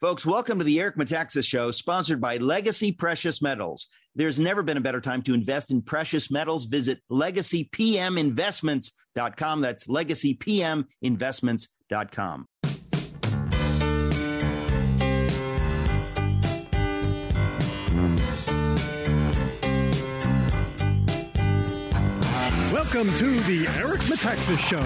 Folks, welcome to the Eric Metaxas Show, sponsored by Legacy Precious Metals. There's never been a better time to invest in precious metals. Visit legacypminvestments.com. That's legacypminvestments.com. Welcome to the Eric Metaxas Show.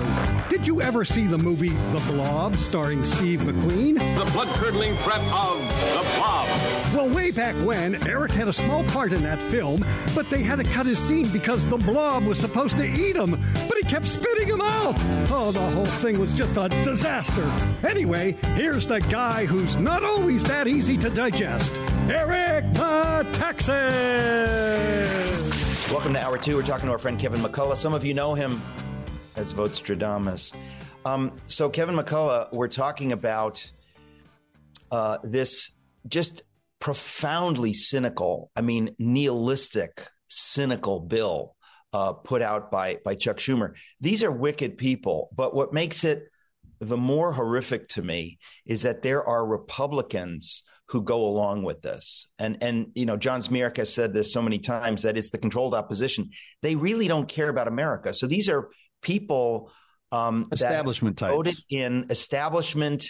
Did you ever see the movie The Blob starring Steve McQueen? The blood curdling threat of The Blob. Well, way back when, Eric had a small part in that film, but they had to cut his scene because the blob was supposed to eat him, but he kept spitting him out. Oh, the whole thing was just a disaster. Anyway, here's the guy who's not always that easy to digest Eric Metaxas. Welcome to Hour Two. We're talking to our friend Kevin McCullough. Some of you know him as Votestradamus. Um, so, Kevin McCullough, we're talking about uh, this just profoundly cynical, I mean, nihilistic, cynical bill uh, put out by by Chuck Schumer. These are wicked people, but what makes it the more horrific to me is that there are Republicans who go along with this. And and you know, John Zmirak has said this so many times that it's the controlled opposition. They really don't care about America. So these are people um, establishment that voted in establishment,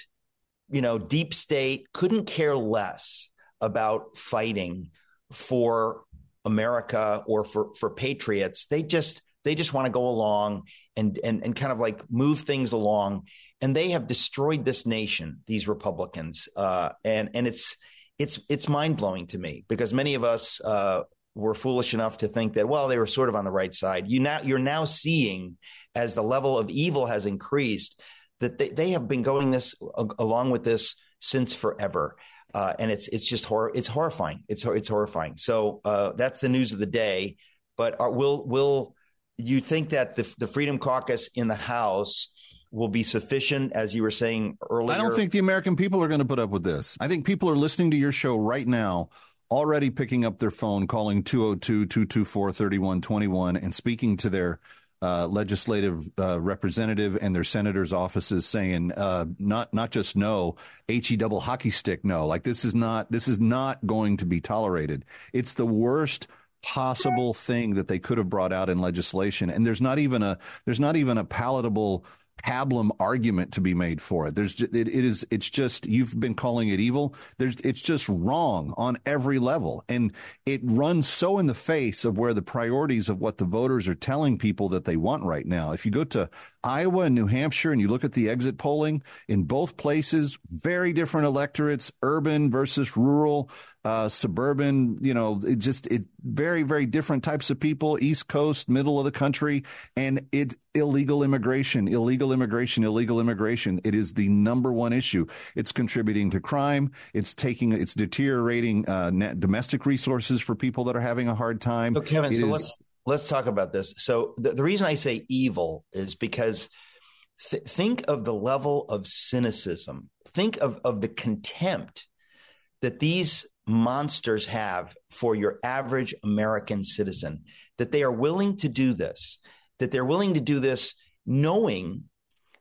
you know, deep state, couldn't care less about fighting for America or for for patriots. They just they just want to go along and and and kind of like move things along and they have destroyed this nation. These Republicans, uh, and and it's it's it's mind blowing to me because many of us uh, were foolish enough to think that well they were sort of on the right side. You now you're now seeing as the level of evil has increased that they, they have been going this along with this since forever. Uh, and it's it's just horror. It's horrifying. It's it's horrifying. So uh, that's the news of the day. But are, will will you think that the the Freedom Caucus in the House will be sufficient, as you were saying earlier? I don't think the American people are going to put up with this. I think people are listening to your show right now, already picking up their phone, calling 202 224 3121, and speaking to their uh, legislative uh, representative and their senators' offices saying uh, not not just no, he double hockey stick no. Like this is not this is not going to be tolerated. It's the worst possible thing that they could have brought out in legislation, and there's not even a there's not even a palatable pablum argument to be made for it. There's it, it is it's just you've been calling it evil. There's it's just wrong on every level, and it runs so in the face of where the priorities of what the voters are telling people that they want right now. If you go to Iowa and New Hampshire and you look at the exit polling in both places, very different electorates, urban versus rural uh, suburban, you know, it just it very very different types of people, East Coast, middle of the country, and it's illegal immigration, illegal immigration, illegal immigration. It is the number one issue. It's contributing to crime. It's taking it's deteriorating uh, domestic resources for people that are having a hard time. So Kevin, it so is, let's let's talk about this. So the, the reason I say evil is because th- think of the level of cynicism. Think of of the contempt that these monsters have for your average American citizen, that they are willing to do this, that they're willing to do this knowing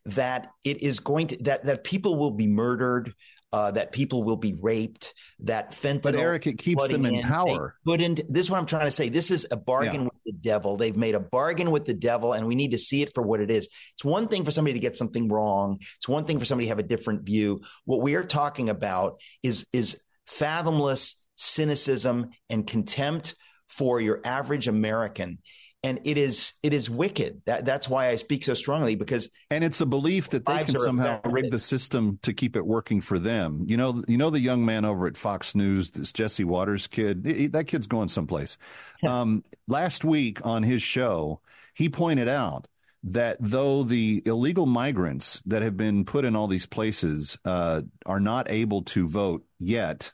that it is going to that that people will be murdered, uh, that people will be raped, that fentanyl. But Eric, it keeps them in, in power. Couldn't. This is what I'm trying to say. This is a bargain yeah. with the devil. They've made a bargain with the devil, and we need to see it for what it is. It's one thing for somebody to get something wrong. It's one thing for somebody to have a different view. What we are talking about is is fathomless cynicism and contempt for your average American. And it is it is wicked. That that's why I speak so strongly because and it's a belief that they can somehow rig the system to keep it working for them. You know, you know the young man over at Fox News, this Jesse Watters kid. He, that kid's going someplace. um, last week on his show, he pointed out that though the illegal migrants that have been put in all these places uh, are not able to vote yet,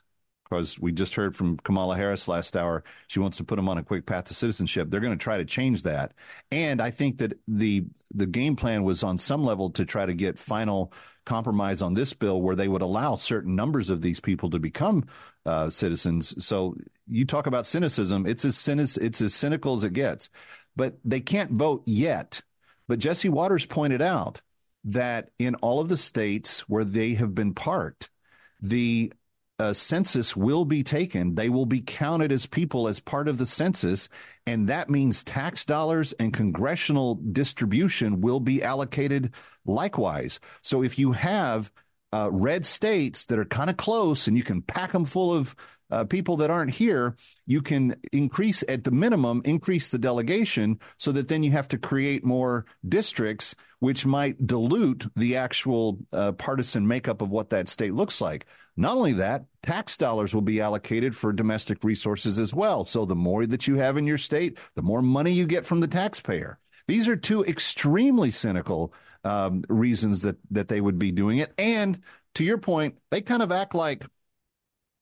because we just heard from Kamala Harris last hour, she wants to put them on a quick path to citizenship. They're going to try to change that, and I think that the the game plan was on some level to try to get final compromise on this bill where they would allow certain numbers of these people to become uh, citizens. So you talk about cynicism; it's as cynic- it's as cynical as it gets. But they can't vote yet but Jesse Watters pointed out that in all of the states where they have been parked, the uh, census will be taken. They will be counted as people as part of the census. And that means tax dollars and congressional distribution will be allocated likewise. So if you have uh, red states that are kind of close and you can pack them full of uh, people that aren't here, you can increase at the minimum, increase the delegation so that then you have to create more districts, which might dilute the actual uh, partisan makeup of what that state looks like. Not only that, tax dollars will be allocated for domestic resources as well. So the more that you have in your state, the more money you get from the taxpayer. These are two extremely cynical um, reasons that that they would be doing it. And to your point, they kind of act like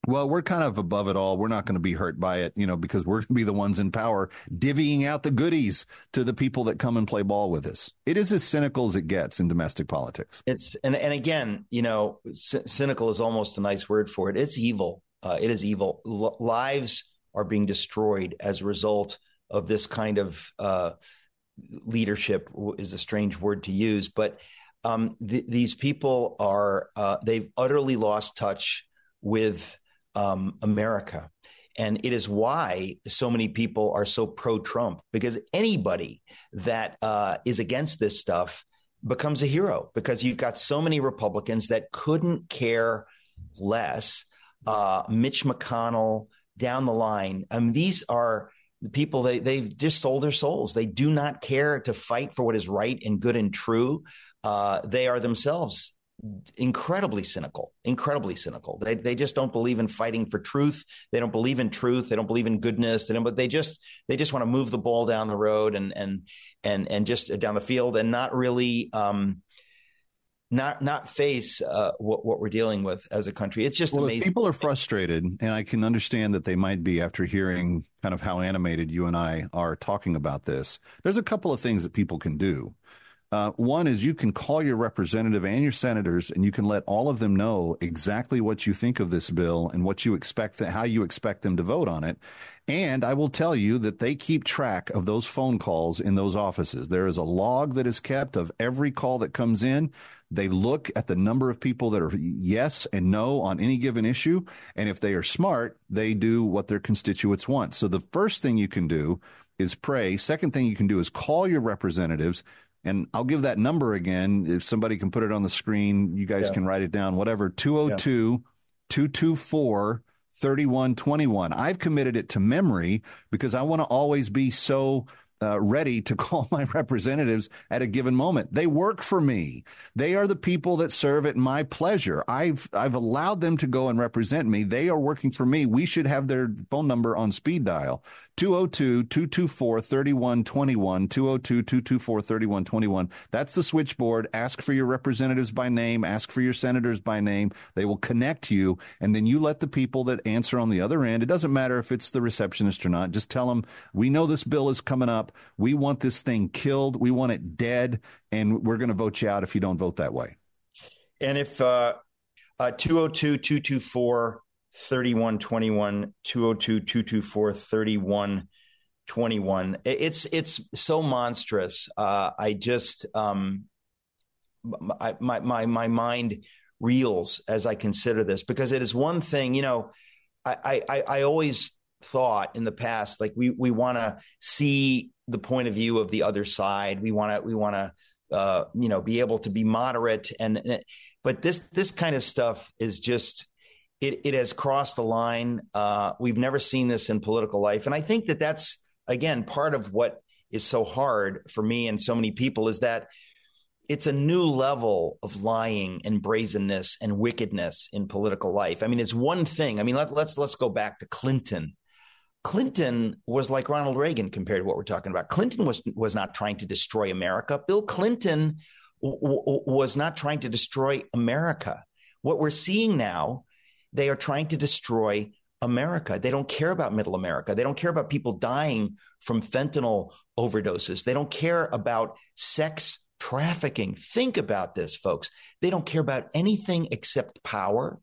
well, we're kind of above it all. We're not going to be hurt by it, you know, because we're going to be the ones in power divvying out the goodies to the people that come and play ball with us. It is as cynical as it gets in domestic politics. It's and and again, you know, c- cynical is almost a nice word for it. It's evil. Uh, it is evil. L- lives are being destroyed as a result of this kind of uh, leadership. Is a strange word to use, but um, th- these people are uh, they've utterly lost touch with um, America. And it is why so many people are so pro Trump because anybody that uh, is against this stuff becomes a hero because you've got so many Republicans that couldn't care less. Uh, Mitch McConnell down the line. I mean, these are the people they they've just sold their souls. They do not care to fight for what is right and good and true. Uh, they are themselves incredibly cynical, incredibly cynical. They they just don't believe in fighting for truth. They don't believe in truth. They don't believe in goodness. They don't, but they just they just want to move the ball down the road and and and and just down the field and not really um not not face uh, what what we're dealing with as a country. It's just well, amazing. People are frustrated, and I can understand that they might be after hearing kind of how animated you and I are talking about this. There's a couple of things that people can do. Uh, one is you can call your representative and your senators, and you can let all of them know exactly what you think of this bill and what you expect, that, how you expect them to vote on it. And I will tell you that they keep track of those phone calls in those offices. There is a log that is kept of every call that comes in. They look at the number of people that are yes and no on any given issue. And if they are smart, they do what their constituents want. So the first thing you can do is pray. Second thing you can do is call your representatives and I'll give that number again. If somebody can put it on the screen, you guys yeah. can write it down, whatever 202 224 3121. I've committed it to memory because I want to always be so uh, ready to call my representatives at a given moment. They work for me. They are the people that serve at my pleasure. I've I've allowed them to go and represent me. They are working for me. We should have their phone number on speed dial. 202-224-3121 202-224-3121 that's the switchboard ask for your representatives by name ask for your senators by name they will connect you and then you let the people that answer on the other end it doesn't matter if it's the receptionist or not just tell them we know this bill is coming up we want this thing killed. We want it dead and we're going to vote you out if you don't vote that way. And if uh, uh 202 224 3121 202 224 3121 it's it's so monstrous. Uh, i just um my, my my my mind reels as i consider this because it is one thing you know i i i always thought in the past like we we want to see the point of view of the other side we want to we want to uh you know be able to be moderate and but this this kind of stuff is just it, it has crossed the line. Uh, we've never seen this in political life. And I think that that's, again, part of what is so hard for me and so many people is that it's a new level of lying and brazenness and wickedness in political life. I mean, it's one thing. I mean, let, let's let's go back to Clinton. Clinton was like Ronald Reagan compared to what we're talking about. Clinton was was not trying to destroy America. Bill Clinton w- w- was not trying to destroy America. What we're seeing now, they are trying to destroy America. They don't care about middle America. They don't care about people dying from fentanyl overdoses. They don't care about sex trafficking. Think about this, folks. They don't care about anything except power.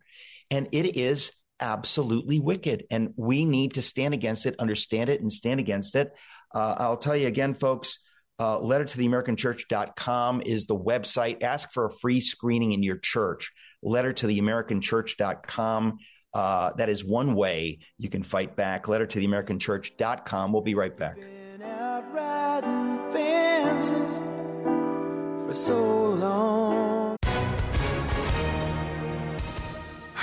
And it is absolutely wicked. And we need to stand against it, understand it, and stand against it. Uh, I'll tell you again, folks. Uh, letter to the American church.com is the website. Ask for a free screening in your church. Letter to the American church.com. Uh, that is one way you can fight back. Letter to the American church.com. We'll be right back. so long.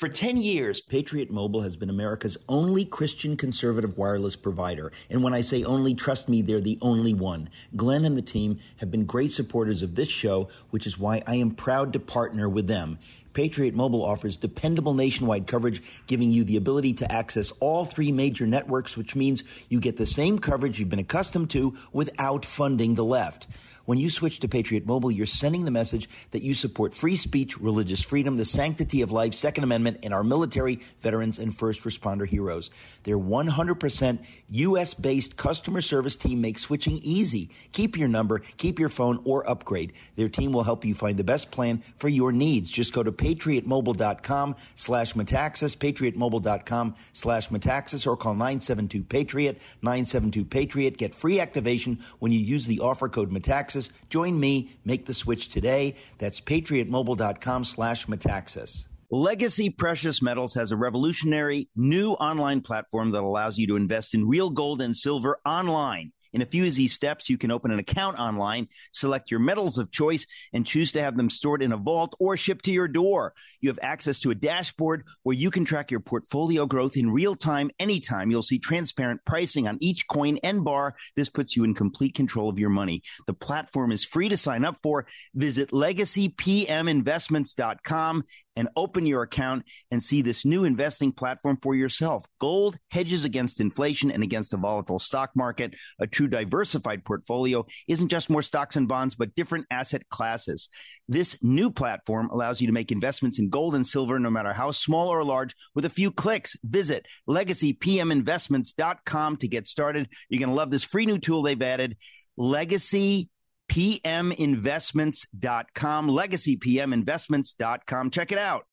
For 10 years, Patriot Mobile has been America's only Christian conservative wireless provider. And when I say only, trust me, they're the only one. Glenn and the team have been great supporters of this show, which is why I am proud to partner with them. Patriot Mobile offers dependable nationwide coverage, giving you the ability to access all three major networks, which means you get the same coverage you've been accustomed to without funding the left. When you switch to Patriot Mobile, you're sending the message that you support free speech, religious freedom, the sanctity of life, Second Amendment, and our military, veterans, and first responder heroes. Their 100% U.S. based customer service team makes switching easy. Keep your number, keep your phone, or upgrade. Their team will help you find the best plan for your needs. Just go to patriotmobile.com slash metaxas, patriotmobile.com slash metaxas, or call 972 Patriot, 972 Patriot. Get free activation when you use the offer code metaxas Join me, make the switch today. That's patriotmobile.com slash metaxas. Legacy Precious Metals has a revolutionary new online platform that allows you to invest in real gold and silver online. In a few easy steps, you can open an account online, select your metals of choice, and choose to have them stored in a vault or shipped to your door. You have access to a dashboard where you can track your portfolio growth in real time, anytime. You'll see transparent pricing on each coin and bar. This puts you in complete control of your money. The platform is free to sign up for. Visit legacypminvestments.com and open your account and see this new investing platform for yourself. Gold hedges against inflation and against a volatile stock market. A true diversified portfolio isn't just more stocks and bonds, but different asset classes. This new platform allows you to make investments in gold and silver, no matter how small or large, with a few clicks. Visit legacypminvestments.com to get started. You're going to love this free new tool they've added. Legacy pminvestments.com, legacypminvestments.com. Check it out.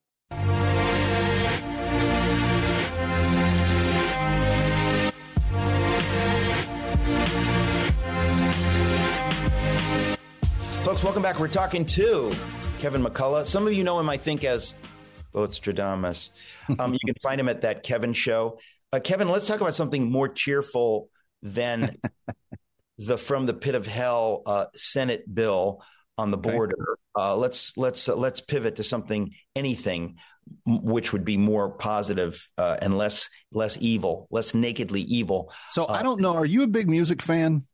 Folks, welcome back. We're talking to Kevin McCullough. Some of you know him, I think, as Votestradamus. Um, you can find him at that Kevin show. Uh, Kevin, let's talk about something more cheerful than the from the pit of hell uh, Senate bill on the border. Okay. Uh, let's let's uh, let's pivot to something anything which would be more positive, uh, and less less evil, less nakedly evil. So I don't know. Are you a big music fan?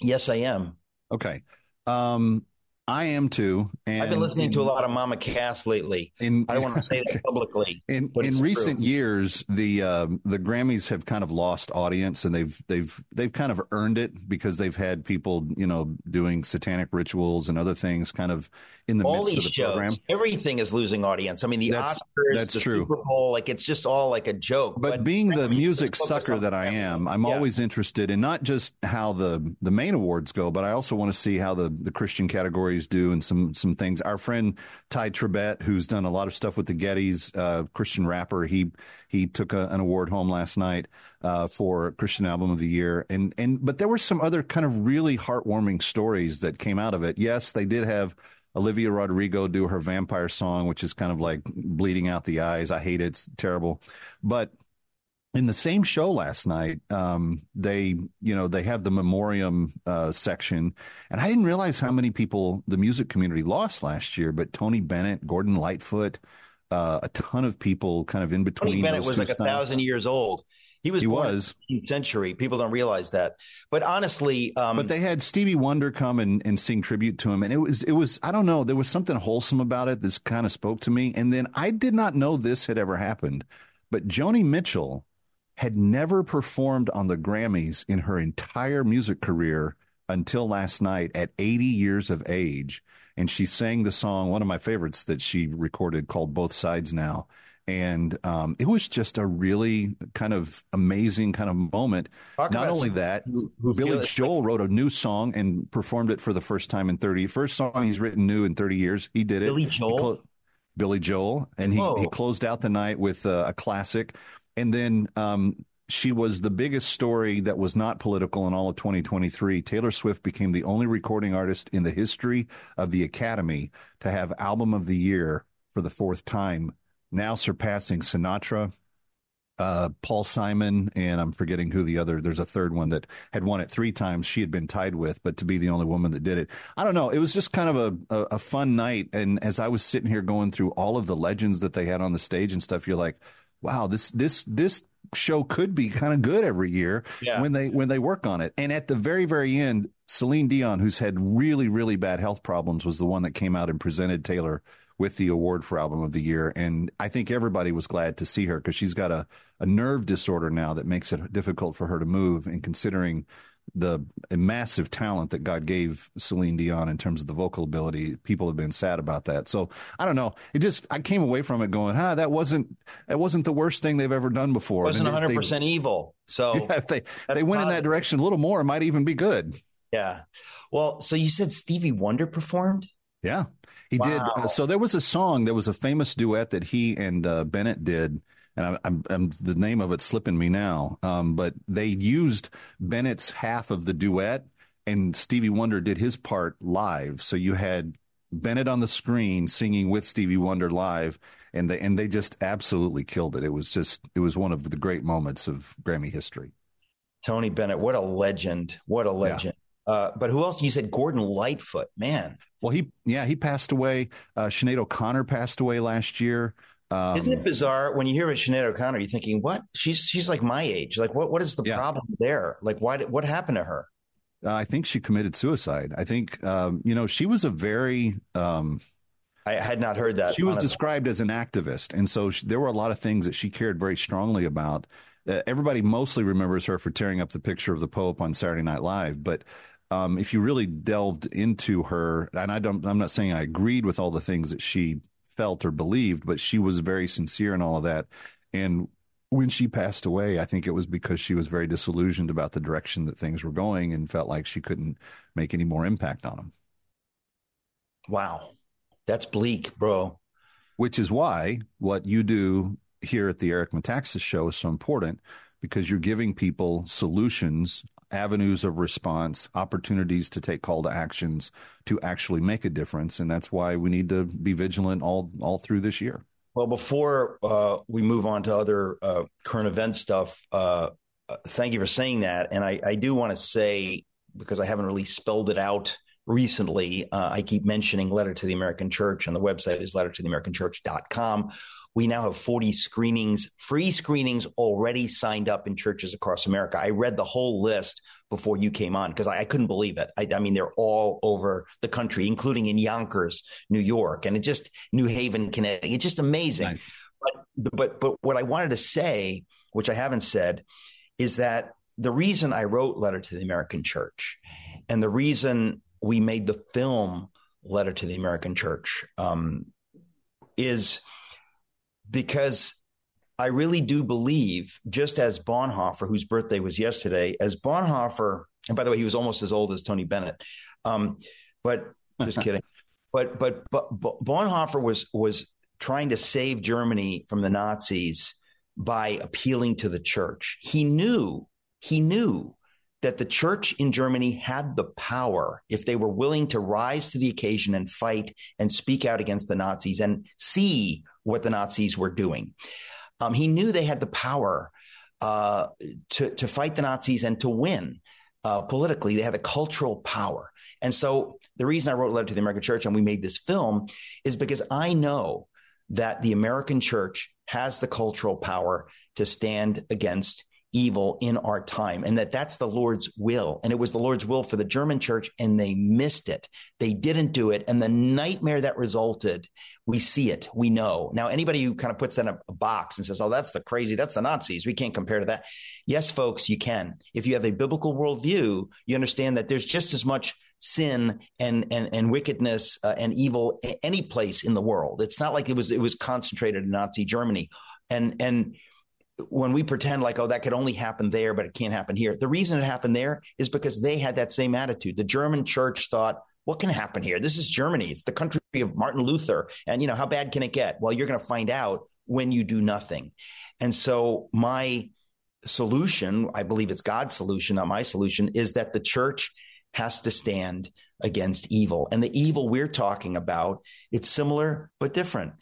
Yes, I am. Okay. Um, I am too. And I've been listening in, to a lot of Mama Cass lately. In, I don't want to say that publicly. In in recent true. years, the uh, the Grammys have kind of lost audience, and they've they've they've kind of earned it because they've had people you know doing satanic rituals and other things kind of in the all midst of the shows, program. Everything is losing audience. I mean, the that's, Oscars, that's the true. Super Bowl, like it's just all like a joke. But, but being the music sucker that I am, I'm yeah. always interested in not just how the the main awards go, but I also want to see how the the Christian categories do and some some things. Our friend Tye Tribbett, who's done a lot of stuff with the Gettys, uh, Christian rapper, he he took a, an award home last night uh, for Christian Album of the Year, and and but there were some other kind of really heartwarming stories that came out of it. Yes, they did have. Olivia Rodrigo do her vampire song, which is kind of like bleeding out the eyes. I hate it. It's terrible. But in the same show last night, um, they, you know, they have the memoriam uh, section, and I didn't realize how many people the music community lost last year. But Tony Bennett, Gordon Lightfoot, uh, a ton of people, kind of in between. Tony Bennett was like a thousand years old. He was he was century. People don't realize that, but honestly, um, but they had Stevie Wonder come and, and sing tribute to him, and it was it was I don't know there was something wholesome about it. This kind of spoke to me, and then I did not know this had ever happened, but Joni Mitchell had never performed on the Grammys in her entire music career until last night at 80 years of age. And she sang the song, one of my favorites that she recorded called Both Sides Now. And um, it was just a really kind of amazing kind of moment. Talk Not only that, who, who Billy Joel wrote a new song and performed it for the first time in 30, first song he's written new in 30 years. He did it. Billy Joel? Billy Joel. And he, he closed out the night with uh, a classic. And then um, she was the biggest story that was not political in all of 2023. Taylor Swift became the only recording artist in the history of the Academy to have Album of the Year for the fourth time, now surpassing Sinatra, uh, Paul Simon, and I'm forgetting who the other. There's a third one that had won it three times. She had been tied with, but to be the only woman that did it, I don't know. It was just kind of a, a, a fun night. And as I was sitting here going through all of the legends that they had on the stage and stuff, you're like, wow, this this this show could be kind of good every year yeah. when they when they work on it. And at the very very end, Celine Dion, who's had really really bad health problems, was the one that came out and presented Taylor with the award for album of the year. And I think everybody was glad to see her because she's got a, a nerve disorder now that makes it difficult for her to move. And considering the massive talent that God gave Celine Dion in terms of the vocal ability. People have been sad about that. So I don't know. It just I came away from it going, "Ah, that wasn't that wasn't the worst thing they've ever done before." It wasn't one hundred percent evil. So yeah, if they they went positive. in that direction a little more, it might even be good. Yeah. Well, so you said Stevie Wonder performed? Yeah, he wow. did. Uh, so there was a song, there was a famous duet that he and uh, Bennett did and I'm, I'm, I'm, the name of it slipping me now. Um, but they used Bennett's half of the duet, and Stevie Wonder did his part live. So you had Bennett on the screen singing with Stevie Wonder live, and they and they just absolutely killed it. It was just it was one of the great moments of Grammy history. Tony Bennett, what a legend! What a legend! Yeah. Uh, but who else? You said Gordon Lightfoot, man. Well, he yeah he passed away. Uh, Sinead O'Connor passed away last year. Um, Isn't it bizarre when you hear about Sinead O'Connor? You're thinking, what? She's she's like my age. Like, what? What is the yeah. problem there? Like, why? What happened to her? Uh, I think she committed suicide. I think um, you know she was a very. Um, I had not heard that. She was described as an activist, and so she, there were a lot of things that she cared very strongly about. Uh, everybody mostly remembers her for tearing up the picture of the Pope on Saturday Night Live, but um, if you really delved into her, and I don't, I'm not saying I agreed with all the things that she felt or believed, but she was very sincere in all of that. And when she passed away, I think it was because she was very disillusioned about the direction that things were going and felt like she couldn't make any more impact on them. Wow. That's bleak, bro. Which is why what you do here at the Eric Metaxas show is so important because you're giving people solutions avenues of response, opportunities to take call to actions to actually make a difference. And that's why we need to be vigilant all, all through this year. Well, before uh, we move on to other uh, current event stuff, uh, uh thank you for saying that. And I, I do want to say, because I haven't really spelled it out recently. Uh, I keep mentioning Letter to the American Church, and the website is lettertotheamericanchurch.com. We now have 40 screenings, free screenings already signed up in churches across America. I read the whole list before you came on because I, I, couldn't believe it. I, I, mean, they're all over the country, including in Yonkers, New York, and it just New Haven, Connecticut. It's just amazing. Nice. But, but, but what I wanted to say, which I haven't said, is that the reason I wrote Letter to the American Church and the reason we made the film Letter to the American Church um, is because I really do believe, just as Bonhoeffer, whose birthday was yesterday, as Bonhoeffer, and by the way, he was almost as old as Tony Bennett, um, but just kidding. But, but but but Bonhoeffer was was trying to save Germany from the Nazis by appealing to the church. He knew he knew that the church in Germany had the power if they were willing to rise to the occasion and fight and speak out against the Nazis and see what the Nazis were doing. Um, he knew they had the power uh, to to fight the Nazis and to win. Uh, politically, they had the cultural power. And so the reason I wrote a letter to the American church and we made this film is because I know that the American church has the cultural power to stand against evil in our time and that that's the Lord's will. And it was the Lord's will for the German church and they missed it. They didn't do it. And the nightmare that resulted, we see it. We know. Now, anybody who kind of puts that in a box and says, oh, that's the crazy, that's the Nazis. We can't compare to that. Yes, folks, you can. If you have a biblical worldview, you understand that there's just as much sin and and, and wickedness uh, and evil any place in the world. It's not like it was it was concentrated in Nazi Germany. And and when we pretend like, oh, that could only happen there, but it can't happen here. The reason it happened there is because they had that same attitude. The German church thought, what can happen here? This is Germany. It's the country of Martin Luther. And, you know, how bad can it get? Well, you're going to find out when you do nothing. And so my solution, I believe it's God's solution, not my solution, is that the church has to stand against evil. And the evil we're talking about, it's similar but different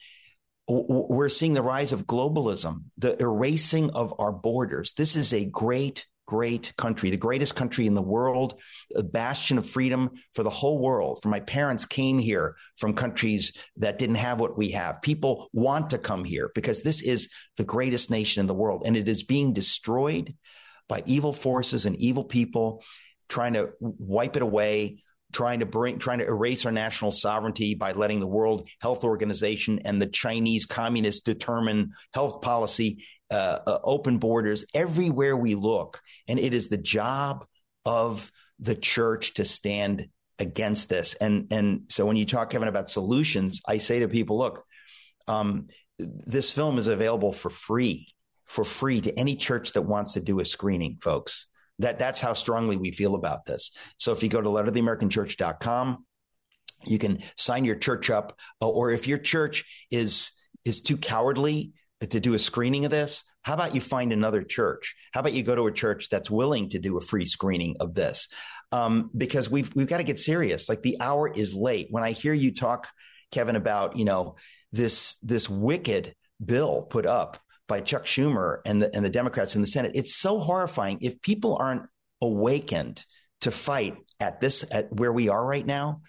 we're seeing the rise of globalism, the erasing of our borders. This is a great, great country, the greatest country in the world, a bastion of freedom for the whole world. For my parents came here from countries that didn't have what we have. People want to come here because this is the greatest nation in the world and it is being destroyed by evil forces and evil people trying to wipe it away trying to bring, trying to erase our national sovereignty by letting the World Health Organization and the Chinese communists determine health policy, uh, uh, open borders everywhere we look. And it is the job of the church to stand against this. And, and so when you talk, Kevin, about solutions, I say to people, look, um, this film is available for free, for free to any church that wants to do a screening, folks. That that's how strongly we feel about this. So if you go to lettertheamericanchurch.com, you can sign your church up, uh, or if your church is is too cowardly to do a screening of this, how about you find another church? How about you go to a church that's willing to do a free screening of this? Um, because we've we've got to get serious. Like the hour is late. When I hear you talk, Kevin, about you know this this wicked bill put up by Chuck Schumer and the and the Democrats in the Senate. It's so horrifying. If people aren't awakened to fight at this at where we are right now,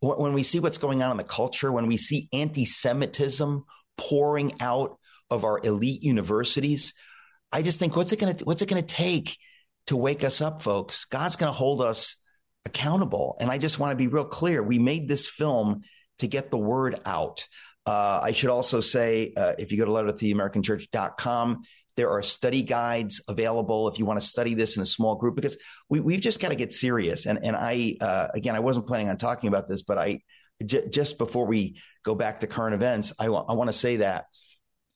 when we see what's going on in the culture, when we see anti-Semitism pouring out of our elite universities, I just think what's it going to what's it going to take to wake us up, folks? God's going to hold us accountable, and I just want to be real clear. We made this film to get the word out. Uh, I should also say, uh, if you go to lettertheamericanchurch.com, there are study guides available if you want to study this in a small group, because we, have just got to get serious. And, and I, uh, again, I wasn't planning on talking about this, but I, j- just before we go back to current events, I, w- I want to say that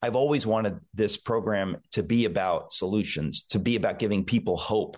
I've always wanted this program to be about solutions, to be about giving people hope.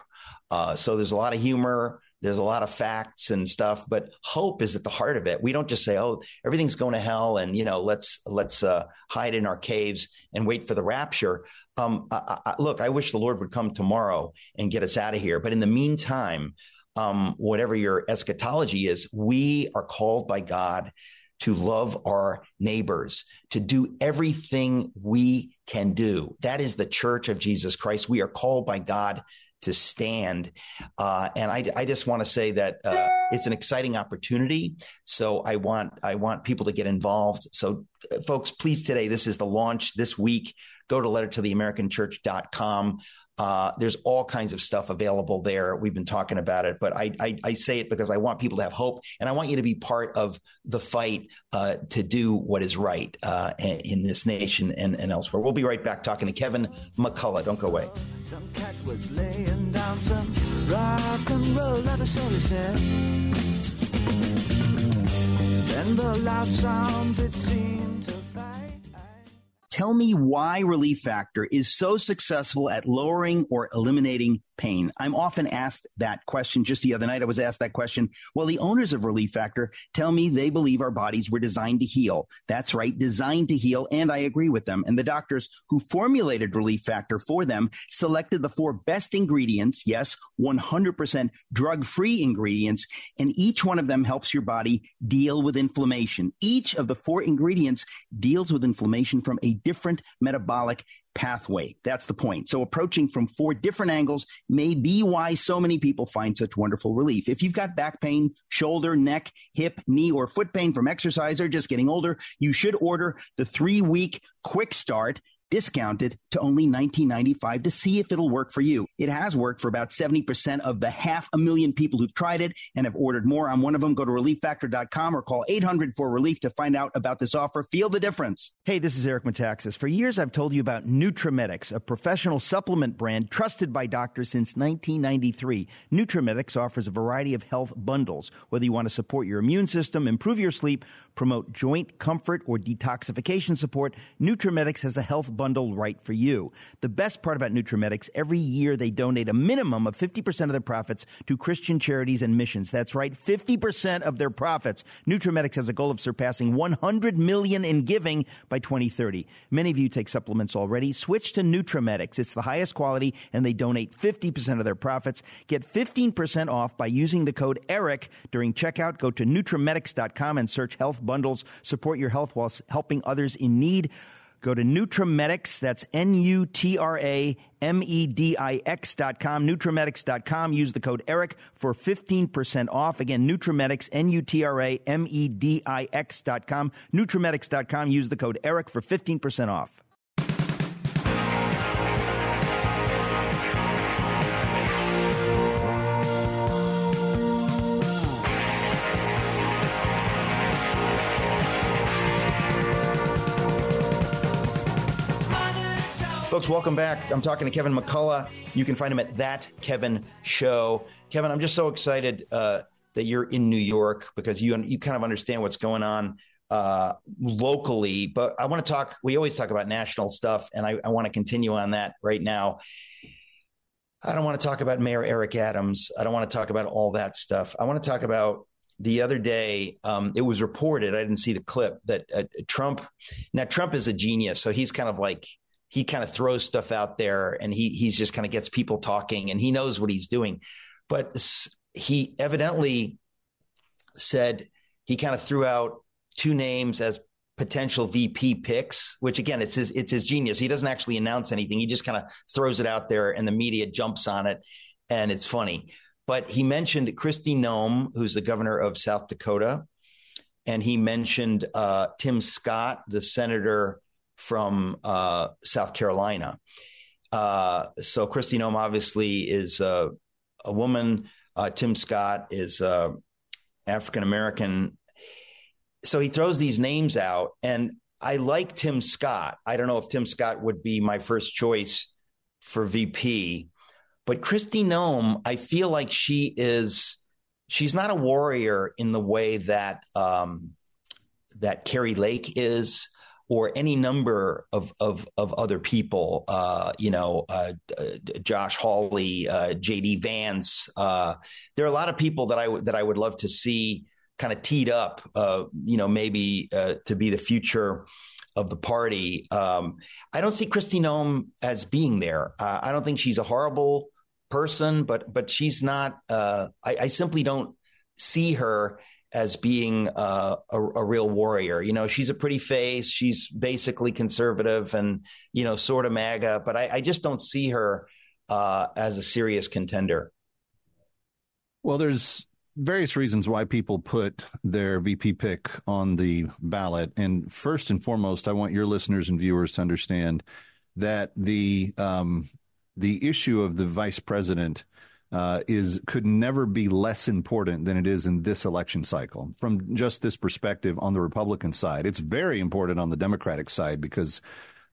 Uh, so there's a lot of humor. There's a lot of facts and stuff, but hope is at the heart of it. We don't just say, "Oh, everything's going to hell," and you know, let's let's uh, hide in our caves and wait for the rapture. Um, I, I, look, I wish the Lord would come tomorrow and get us out of here. But in the meantime, um, whatever your eschatology is, we are called by God to love our neighbors, to do everything we can do. That is the church of Jesus Christ. We are called by God to stand. Uh, and I, I just want to say that uh, it's an exciting opportunity. So I want I want people to get involved. So uh, folks, please today, this is the launch this week. Go to lettertotheamericanchurch.com. Uh, there's all kinds of stuff available there. We've been talking about it, but I, I, I, say it because I want people to have hope, and I want you to be part of the fight uh, to do what is right uh, in this nation and, and elsewhere. We'll be right back talking to Kevin McCullough. Don't go away. Some cat was laying down some rock and roll, said. Then the loud sound it seemed Tell me why Relief Factor is so successful at lowering or eliminating pain? I'm often asked that question. Just the other night, I was asked that question. Well, the owners of Relief Factor tell me they believe our bodies were designed to heal. That's right, designed to heal. And I agree with them. And the doctors who formulated Relief Factor for them selected the four best ingredients. Yes, 100% drug free ingredients. And each one of them helps your body deal with inflammation. Each of the four ingredients deals with inflammation from a different metabolic pathway. That's the point. So approaching from four different angles may be why so many people find such wonderful relief. If you've got back pain, shoulder, neck, hip, knee, or foot pain from exercise or just getting older, you should order the three week quick start discounted to only $19.95 to see if it'll work for you. It has worked for about 70% of the half a million people who've tried it and have ordered more. I'm one of them. Go to relieffactor.com or call 800 for relief to find out about this offer. Feel the difference. Hey, this is Eric Metaxas. For years, I've told you about Nutramedix, a professional supplement brand trusted by doctors since 1993. Nutramedix offers a variety of health bundles, whether you want to support your immune system, improve your sleep, promote joint comfort, or detoxification support. Nutramedix has a health bundle right for you. The best part about Nutramedix, every year they donate a minimum of 50% of their profits to Christian charities and missions. That's right, 50% of their profits. Nutramedix has a goal of surpassing 100 million in giving by 2030. Many of you take supplements already. Switch to Nutramedix. It's the highest quality and they donate 50% of their profits. Get 15% off by using the code ERIC during checkout. Go to Nutramedix.com and search health bundles. Support your health while helping others in need. Go to Nutramedix, that's N U T R A M E D I X dot com. Use the code ERIC for 15% off. Again, Nutramedix, N U T R A M D I X dot com. Use the code ERIC for 15% off. Folks, welcome back. I'm talking to Kevin McCullough. You can find him at That Kevin Show. Kevin, I'm just so excited uh, that you're in New York because you you kind of understand what's going on uh, locally. But I want to talk. We always talk about national stuff, and I, I want to continue on that right now. I don't want to talk about Mayor Eric Adams. I don't want to talk about all that stuff. I want to talk about the other day, um, it was reported, I didn't see the clip, that uh, Trump, now Trump is a genius. So he's kind of like, he kind of throws stuff out there and he he's just kind of gets people talking and he knows what he's doing. But he evidently said he kind of threw out two names as potential VP picks, which again, it's his it's his genius. He doesn't actually announce anything. He just kind of throws it out there and the media jumps on it and it's funny. But he mentioned Kristi Noem, who's the governor of South Dakota, and he mentioned uh, Tim Scott, the senator from uh, South Carolina. Uh, so Kristi Noem obviously is a woman. Uh, Tim Scott is uh, African American. So he throws these names out, and I like Tim Scott. I don't know if Tim Scott would be my first choice for VP, but Kristi Noem, I feel like she is. She's not a warrior in the way that um, that Kari Lake is or any number of of, of other people, uh, you know, uh, uh, Josh Hawley, uh, J.D. Vance. Uh, there are a lot of people that I w- that I would love to see kind of teed up, uh, you know, maybe to be the future of the party. Um, I don't see Kristi Noem as being there. I don't think she's a horrible person, but but she's not. I, I simply don't see her as being uh, a, a, real warrior. You know, she's a pretty face. She's basically conservative and, you know, sort of MAGA, but I, I just don't see her uh, as a serious contender? Well, there's various reasons why people put their VP pick on the ballot. And first and foremost, I want your listeners and viewers to understand that the um, the issue of the vice president uh, is could never be less important than it is in this election cycle. From just this perspective on the Republican side, it's very important on the Democratic side because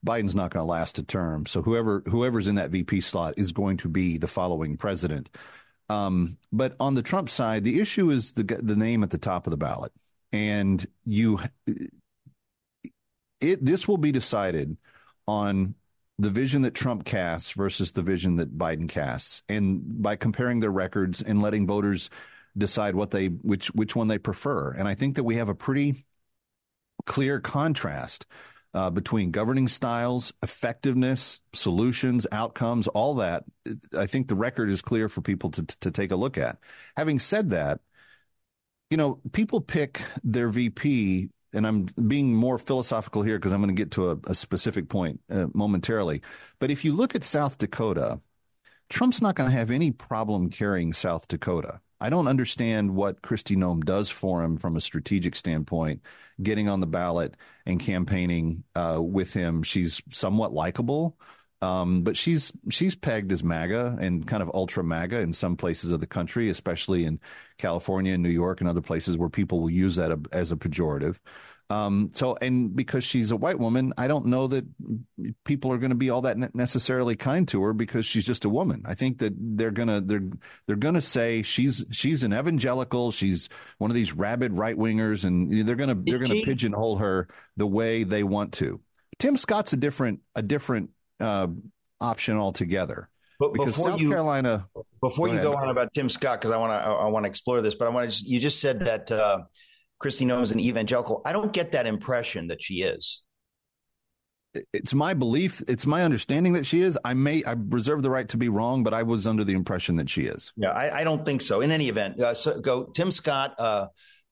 Biden's not going to last a term. So whoever whoever's in that VP slot is going to be the following president. Um, but on the Trump side, the issue is the the name at the top of the ballot, and you it this will be decided on the vision that Trump casts versus the vision that Biden casts, and by comparing their records and letting voters decide what they which which one they prefer. And I think that we have a pretty clear contrast uh, between governing styles, effectiveness, solutions, outcomes, all that. I think the record is clear for people to, to take a look at. Having said that, you know, people pick their VP, and I'm being more philosophical here because I'm going to get to a, a specific point uh, momentarily. But if you look at South Dakota, Trump's not going to have any problem carrying South Dakota. I don't understand what Kristi Noem does for him from a strategic standpoint, getting on the ballot and campaigning uh, with him. She's somewhat likable, um, but she's she's pegged as MAGA and kind of ultra MAGA in some places of the country, especially in California and New York and other places where people will use that as a pejorative. Um, so, and because she's a white woman, I don't know that people are going to be all that necessarily kind to her because she's just a woman. I think that they're gonna they're they're gonna say she's she's an evangelical, she's one of these rabid right wingers, and they're gonna they're gonna pigeonhole her the way they want to. Tim Scott's a different a different uh, option altogether. But because South you, Carolina. Before you go on about Tim Scott, because I want to I want to explore this, but I want to. You just said that. Uh, Kristi Noem is an evangelical. I don't get that impression that she is. It's my belief. It's my understanding that she is. I may, I reserve the right to be wrong, but I was under the impression that she is. Yeah, I, I don't think so. In any event, uh, so go Tim Scott. Uh,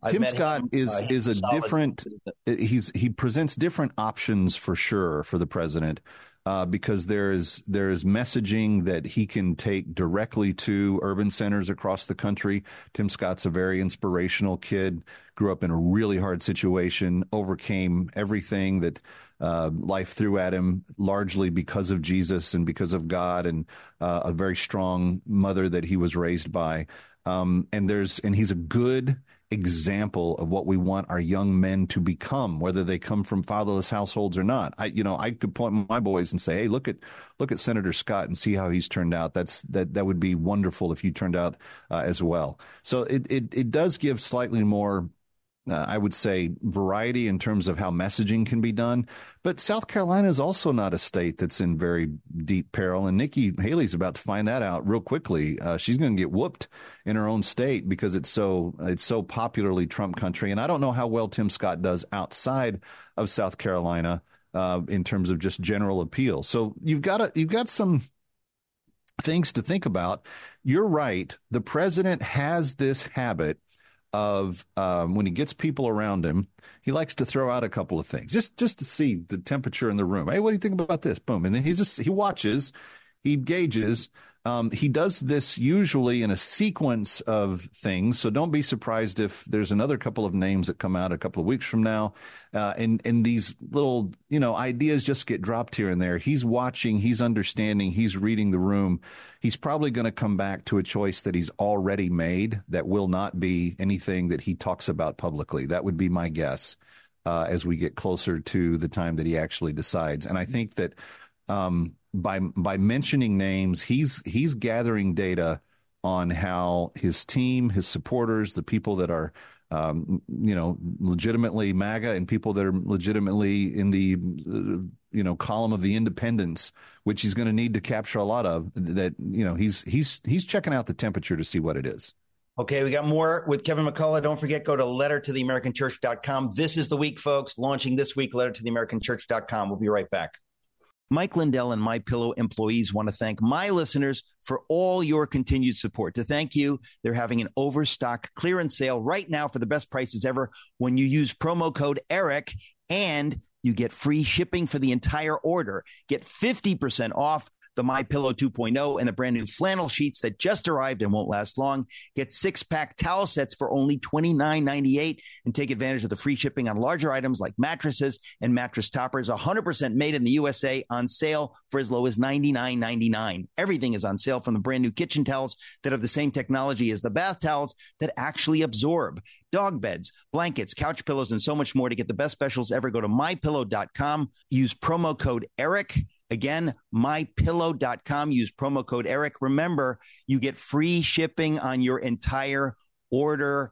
Tim Scott him, is uh, is a different. He's he presents different options for sure for the president uh, because there is there is messaging that he can take directly to urban centers across the country. Tim Scott's a very inspirational kid. Grew up in a really hard situation, overcame everything that uh, life threw at him, largely because of Jesus and because of God, and uh, a very strong mother that he was raised by. Um, and there's and he's a good example of what we want our young men to become, whether they come from fatherless households or not. I, you know, I could point my boys and say, "Hey, look at look at Senator Scott and see how he's turned out." That's that that would be wonderful if you turned out uh, as well. So it, it it does give slightly more uh, I would say, variety in terms of how messaging can be done. But South Carolina is also not a state that's in very deep peril. And Nikki Haley's about to find that out real quickly. Uh, she's going to get whooped in her own state because it's so it's so popularly Trump country. And I don't know how well Tim Scott does outside of South Carolina uh, in terms of just general appeal. So you've got you've got some things to think about. You're right. The president has this habit of um, when he gets people around him, he likes to throw out a couple of things just just to see the temperature in the room. Hey, what do you think about this? Boom, and then he just he watches, he gauges, um, he does this usually in a sequence of things, so don't be surprised if there's another couple of names that come out a couple of weeks from now, uh, and and these little you know ideas just get dropped here and there. He's watching, he's understanding, he's reading the room. He's probably going to come back to a choice that he's already made that will not be anything that he talks about publicly. That would be my guess uh, as we get closer to the time that he actually decides. And I think that. Um, by by mentioning names, he's he's gathering data on how his team, his supporters, the people that are um, you know legitimately MAGA and people that are legitimately in the uh, you know column of the independents, which he's going to need to capture a lot of. That you know he's he's he's checking out the temperature to see what it is. Okay, we got more with Kevin McCullough. Don't forget, go to lettertotheamericanchurch.com. This is the week, folks. Launching this week, lettertotheamericanchurch.com. We'll be right back. Mike Lindell and My Pillow employees want to thank my listeners for all your continued support. To thank you, they're having an overstock clearance sale right now for the best prices ever when you use promo code ERIC and you get free shipping for the entire order. Get 50% off the My Pillow 2.0, and the brand new flannel sheets that just arrived and won't last long. Get six pack towel sets for only $29.98 and take advantage of the free shipping on larger items like mattresses and mattress toppers. 100% made in the USA on sale for as low as $99.99. Everything is on sale from the brand new kitchen towels that have the same technology as the bath towels that actually absorb dog beds, blankets, couch pillows, and so much more. To get the best specials ever, go to mypillow.com. Use promo code ERIC. Again, mypillow.com. Use promo code ERIC. Remember, you get free shipping on your entire order.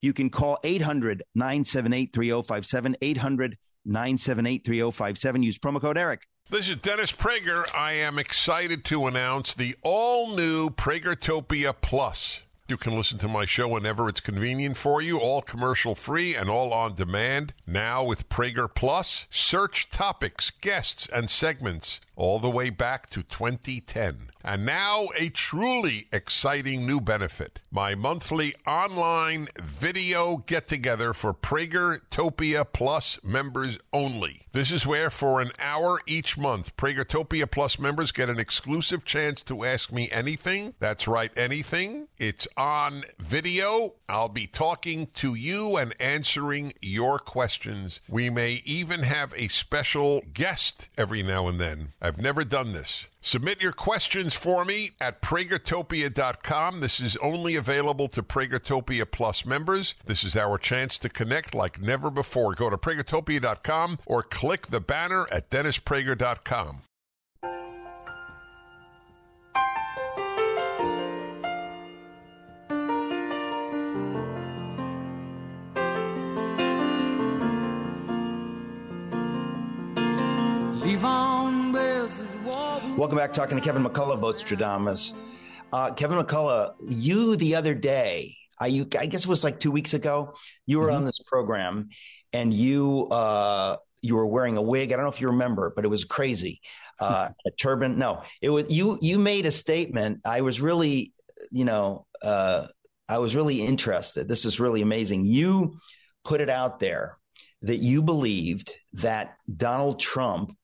You can call 800 978 3057. 800 978 3057. Use promo code ERIC. This is Dennis Prager. I am excited to announce the all new Pragertopia Plus. You can listen to my show whenever it's convenient for you, all commercial free and all on demand. Now with Prager Plus, search topics, guests, and segments all the way back to 2010. And now a truly exciting new benefit. My monthly online video get together for Pragertopia Plus members only. This is where for an hour each month, Pragertopia Plus members get an exclusive chance to ask me anything. That's right, anything. It's on video. I'll be talking to you and answering your questions. We may even have a special guest every now and then. I've never done this. Submit your questions for me at pragertopia.com. This is only available to Pragertopia Plus members. This is our chance to connect like never before. Go to pragertopia.com or click the banner at dennisprager.com. Welcome back, talking to Kevin McCullough, Votestradamus. Uh, Kevin McCullough, you the other day, I, you, I guess it was like two weeks ago, you were mm-hmm. on this program and you uh, you were wearing a wig. I don't know if you remember, but it was crazy. Uh, a turban. No, it was you. You made a statement. I was really, you know, uh, I was really interested. This is really amazing. You put it out there that you believed that Donald Trump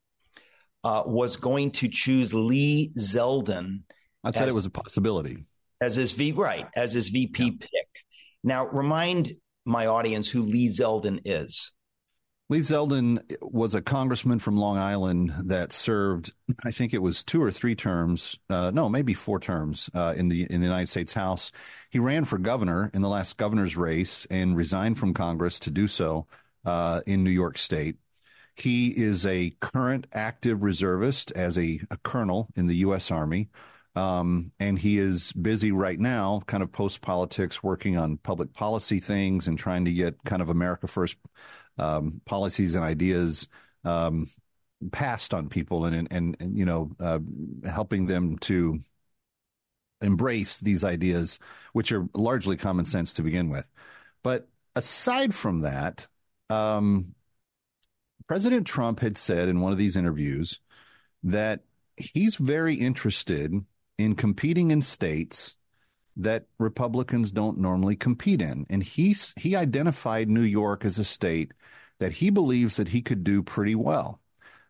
uh, was going to choose Lee Zeldin. I said as, it was a possibility as his V right as his VP yeah. pick. Now, remind my audience who Lee Zeldin is. Lee Zeldin was a congressman from Long Island that served, I think it was two or three terms, uh, no, maybe four terms uh, in the in the United States House. He ran for governor in the last governor's race and resigned from Congress to do so uh, in New York State. He is a current active reservist as a, a colonel in the U.S. Army. Um, and he is busy right now, kind of post politics, working on public policy things and trying to get kind of America First um, policies and ideas um, passed on people, and and, and you know, uh, helping them to embrace these ideas, which are largely common sense to begin with. But aside from that, um, President Trump had said in one of these interviews that he's very interested in competing in states that Republicans don't normally compete in. And he, he identified New York as a state that he believes that he could do pretty well.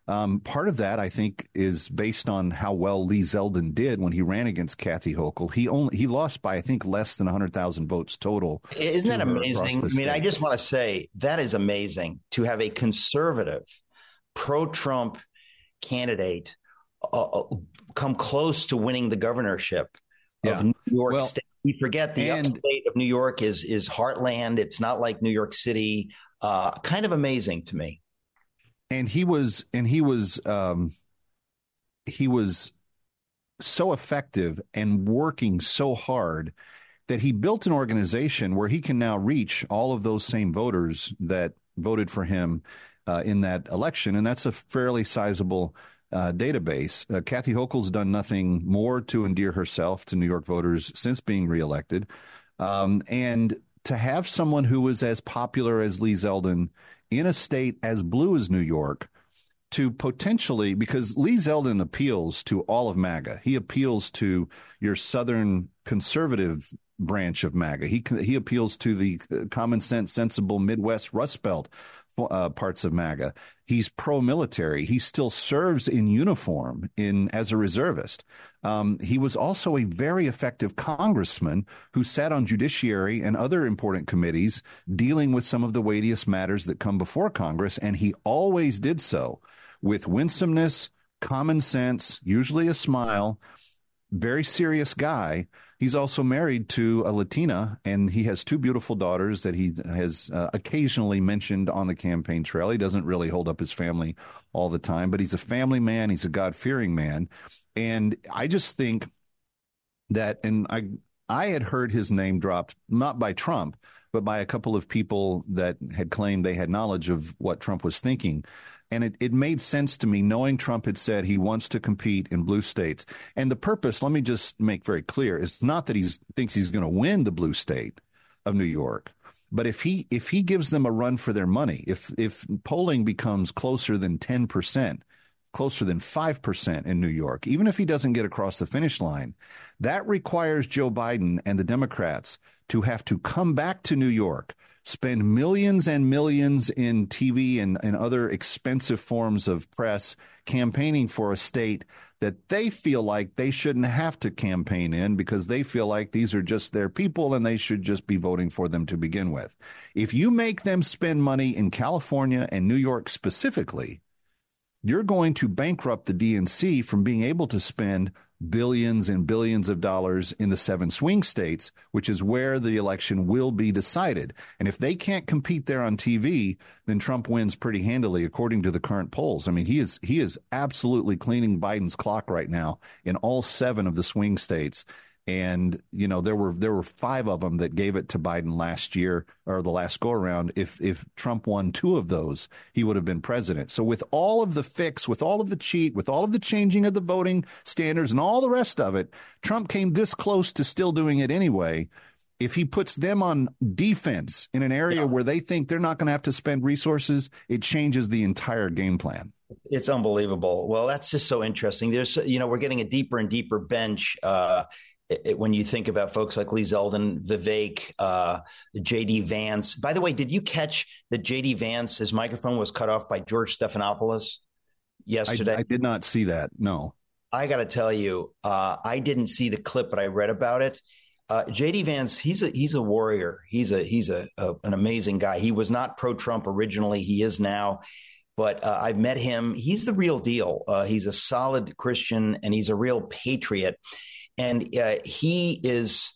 Um, part of that, I think, is based on how well Lee Zeldin did when he ran against Kathy Hochul. He only he lost by I think less than hundred thousand votes total. Isn't that amazing? I mean, I just want to say that is amazing to have a conservative, pro-Trump candidate uh, uh come close to winning the governorship yeah. of New York well, State. We forget the and, upstate of New York is is heartland. It's not like New York City. Uh, kind of amazing to me and he was and he was um he was so effective and working so hard that he built an organization where he can now reach all of those same voters that voted for him uh, in that election, and that's a fairly sizable uh, database. Uh, Kathy Hochul's done nothing more to endear herself to New York voters since being reelected, um, and to have someone who was as popular as Lee Zeldin in a state as blue as New York to potentially because Lee Zeldin appeals to all of MAGA. He appeals to your southern conservative branch of MAGA. He he appeals to the common sense, sensible Midwest Rust Belt uh, parts of MAGA. He's pro-military. He still serves in uniform in as a reservist. Um, he was also a very effective congressman who sat on judiciary and other important committees dealing with some of the weightiest matters that come before Congress, and he always did so with winsomeness, common sense, usually a smile. Very serious guy He's also married to a Latina, and he has two beautiful daughters that he has uh, occasionally mentioned on the campaign trail. He doesn't really hold up his family all the time, but he's a family man. He's a God fearing man. And I just think that, and I, I had heard his name dropped, not by Trump, but by a couple of people that had claimed they had knowledge of what Trump was thinking. And it, it made sense to me knowing Trump had said he wants to compete in blue states. And the purpose, let me just make very clear, is not that he thinks he's going to win the blue state of New York. But if he if he gives them a run for their money, if if polling becomes closer than ten percent, closer than 5% in New York, even if he doesn't get across the finish line, that requires Joe Biden and the Democrats to have to come back to New York, spend millions and millions in TV and, and other expensive forms of press campaigning for a state that they feel like they shouldn't have to campaign in because they feel like these are just their people and they should just be voting for them to begin with. If you make them spend money in California and New York specifically, you're going to bankrupt the DNC from being able to spend billions and billions of dollars in the seven swing states, which is where the election will be decided. And if they can't compete there on TV, then Trump wins pretty handily, according to the current polls. I mean, he is he is absolutely cleaning Biden's clock right now in all seven of the swing states and you know there were there were five of them that gave it to Biden last year or the last go around. If if Trump won two of those, he would have been president. So with all of the fix, with all of the cheat, with all of the changing of the voting standards and all the rest of it, Trump came this close to still doing it anyway. If he puts them on defense in an area yeah. where they think they're not going to have to spend resources, it changes the entire game plan. It's unbelievable. Well, that's just so interesting. There's, you know, we're getting a deeper and deeper bench. Uh, it, when you think about folks like Lee Zeldin, Vivek, uh, JD Vance. By the way, did you catch that JD Vance, his microphone was cut off by George Stephanopoulos yesterday? I, I did not see that. No. I got to tell you, uh, I didn't see the clip, but I read about it. Uh, JD Vance, he's a he's a warrior. He's a he's a, a an amazing guy. He was not pro Trump originally. He is now but uh, I've met him. He's the real deal. Uh, he's a solid Christian and he's a real patriot and uh, he is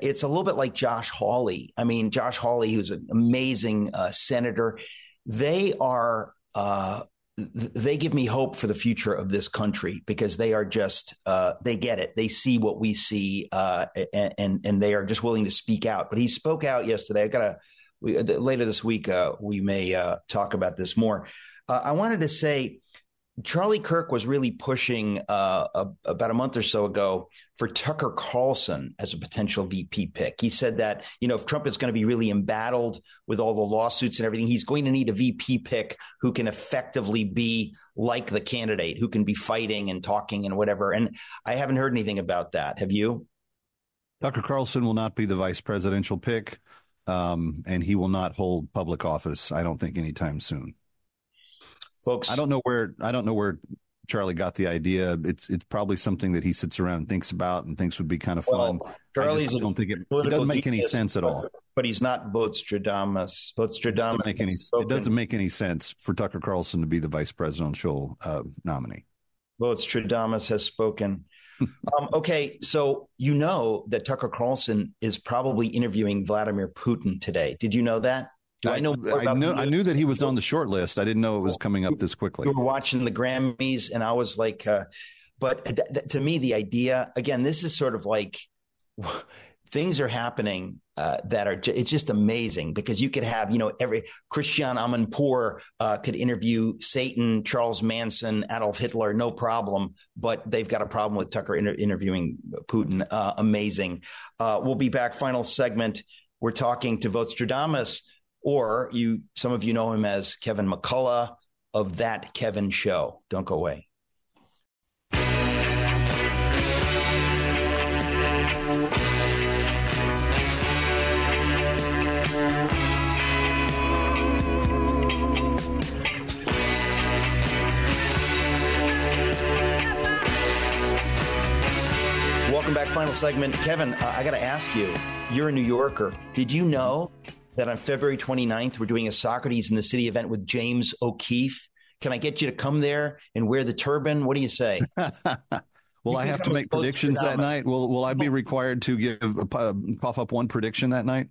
it's a little bit like Josh Hawley. I mean, Josh Hawley, who's an amazing uh, senator, they are. Uh, they give me hope for the future of this country because they are just uh, they get it. They see what we see, uh, and, and, they are just willing to speak out. But he spoke out yesterday. I got to later this week. Uh, we may uh, talk about this more. Uh, I wanted to say Charlie Kirk was really pushing uh, a, about a month or so ago for Tucker Carlson as a potential VP pick. He said that you know if Trump is going to be really embattled with all the lawsuits and everything, he's going to need a VP pick who can effectively be like the candidate, who can be fighting and talking and whatever. And I haven't heard anything about that. Have you? Tucker Carlson will not be the vice presidential pick, um, and he will not hold public office. I don't think anytime soon folks. I don't know where I don't know where Charlie got the idea. It's it's probably something that he sits around and thinks about and thinks would be kind of fun. Well, I don't think it, it doesn't make any sense at all. But he's not Votestradamus. Votestradamus. It doesn't make any, it doesn't make any sense for Tucker Carlson to be the vice presidential uh, nominee. Votestradamus has spoken. um, okay, so you know that Tucker Carlson is probably interviewing Vladimir Putin today. Did you know that? I, know? I knew. I knew that he was on the short list. I didn't know it was coming up this quickly. We were watching the Grammys, and I was like, uh, but th- th- to me, the idea again, this is sort of like things are happening uh, that are it's just amazing because you could have you know every Christiane Amanpour uh, could interview Satan, Charles Manson, Adolf Hitler, no problem. But they've got a problem with Tucker inter- interviewing Putin. Uh, amazing. Uh, we'll be back. Final segment. We're talking to Votestradamus or you, some of you know him as Kevin McCullough of That Kevin Show. Don't go away. Welcome back, final segment. Kevin, uh, I got to ask you, you're a New Yorker. Did you know that on February 29th, we're doing a Socrates in the City event with James O'Keefe? Can I get you to come there and wear the turban? What do you say? Will I have to make predictions that night? Will Will I be required to give uh, cough up one prediction that night?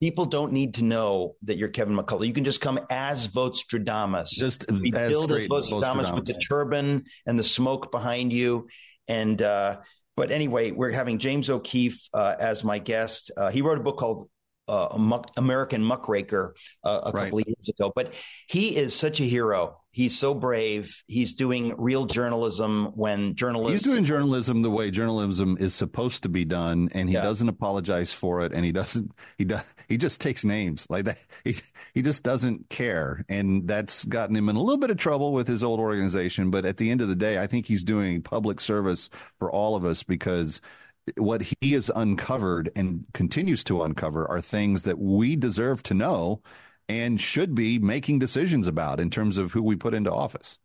People don't need to know that you're Kevin McCullough. You can just come as Votestradamus. Just Be as straight Votestradamus with the turban and the smoke behind you. And uh, but anyway, we're having James O'Keefe uh, as my guest. Uh, he wrote a book called uh, Muck, American Muckraker uh, a Right. couple of years ago. But he is such a hero. He's so brave. He's doing real journalism when journalists. He's doing journalism the way journalism is supposed to be done, and he Yeah. doesn't apologize for it, and he doesn't. He does. He just takes names like that. He he just doesn't care, and that's gotten him in a little bit of trouble with his old organization. But at the end of the day, I think he's doing public service for all of us because what he has uncovered and continues to uncover are things that we deserve to know and should be making decisions about in terms of who we put into office.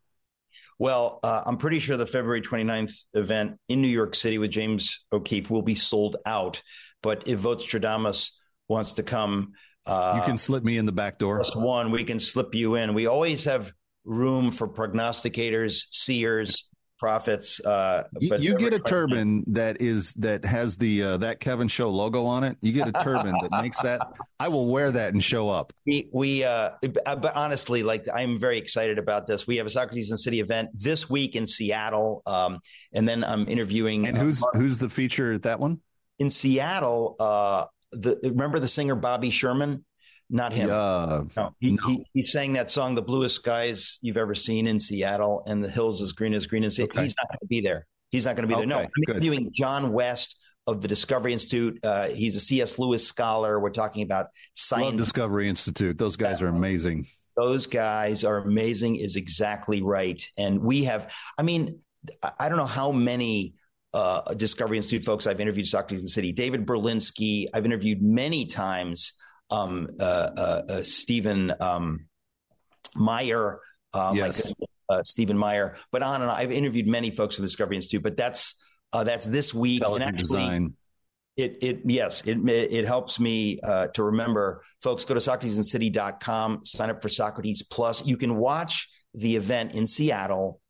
Well, uh, I'm pretty sure the February 29th event in New York City with James O'Keefe will be sold out. But if Votestradamus wants to come, uh, you can slip me in the back door. plus one, we can slip you in. We always have room for prognosticators, seers, prophets. Uh, You, but you get a February 29th turban that is that has the uh, that Kevin Show logo on it. You get a turban that makes that. I will wear that and show up. We, we, uh, but honestly, like I'm very excited about this. We have a Socrates in the City event this week in Seattle, um, and then I'm interviewing. And uh, who's Mark- who's the feature at that one? in Seattle? Uh, the remember the singer Bobby Sherman? Not him. Uh, No, he, No. He, he sang that song, "The Bluest Skies You've Ever Seen in Seattle," and the hills as green as green as Okay. He's not going to be there. He's not going to be there. No, I'm good. interviewing John West of the Discovery Institute. Uh, he's a C.S. Lewis scholar. We're talking about Love science. Discovery Institute. Those guys are amazing. Those guys are amazing. Is exactly right. And we have. I mean, I- I don't know how many. Uh, Discovery Institute folks I've interviewed Socrates in the City. David Berlinski, I've interviewed many times. Um, uh, uh, uh, Stephen um, Meyer, uh, Yes. uh, Stephen Meyer, but on and on. I've interviewed many folks from Discovery Institute, but that's uh, that's this week. And actually, design. it it yes, it it helps me uh, to remember. Folks, go to SocratesandCity.com, sign up for Socrates Plus. You can watch the event in Seattle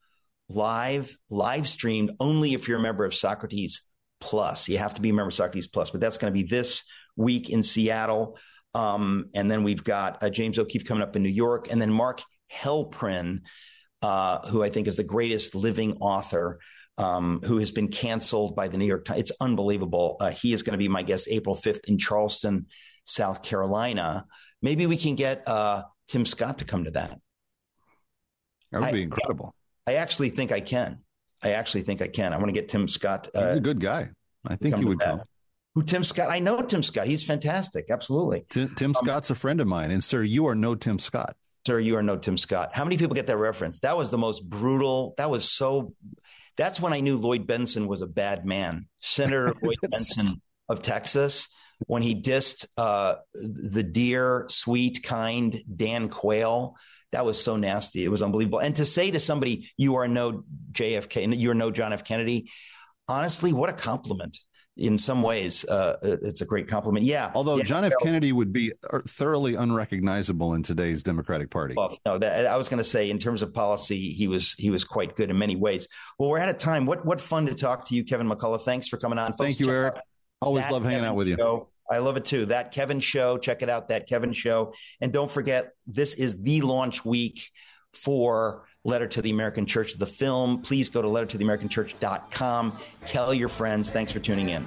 live, live streamed only if you're a member of Socrates Plus. You have to be a member of Socrates Plus, but that's going to be this week in Seattle. Um, and then we've got uh, James O'Keefe coming up in New York, and then Mark Helprin, uh, who I think is the greatest living author, um, who has been canceled by the New York Times. It's unbelievable. Uh, he is going to be my guest April 5th in Charleston, South Carolina. Maybe we can get uh, Tim Scott to come to that. That would I- be incredible. I actually think I can. I actually think I can. I want to get Tim Scott. He's Uh, a good guy. I think he would come. Who Tim Scott? I know Tim Scott. He's fantastic. Absolutely. Tim, Tim Scott's a friend of mine, and sir, you are no Tim Scott. Sir, you are no Tim Scott. How many people get that reference? That was the most brutal. That was so. That's when I knew Lloyd Bentsen was a bad man. Senator Lloyd Bentsen of Texas, when he dissed uh, the dear, sweet, kind Dan Quayle. That was so nasty. It was unbelievable. And to say to somebody, you are no JFK, you are no John F. Kennedy, honestly, what a compliment. In some ways, uh, it's a great compliment. Yeah. Although Yeah, John F. Kennedy would be uh, thoroughly unrecognizable in today's Democratic Party. Well, no, that, I was going to say in terms of policy, he was he was quite good in many ways. Well, we're out of time. What what fun to talk to you, Kevin McCullough. Thanks for coming on. Thank you, Eric. Always love hanging Kevin out with you. Show. I love it too. That Kevin show. Check it out. That Kevin show. And don't forget, this is the launch week for Letter to the American Church, the film. Please go to lettertotheamericanchurch.com. Tell your friends. Thanks for tuning in.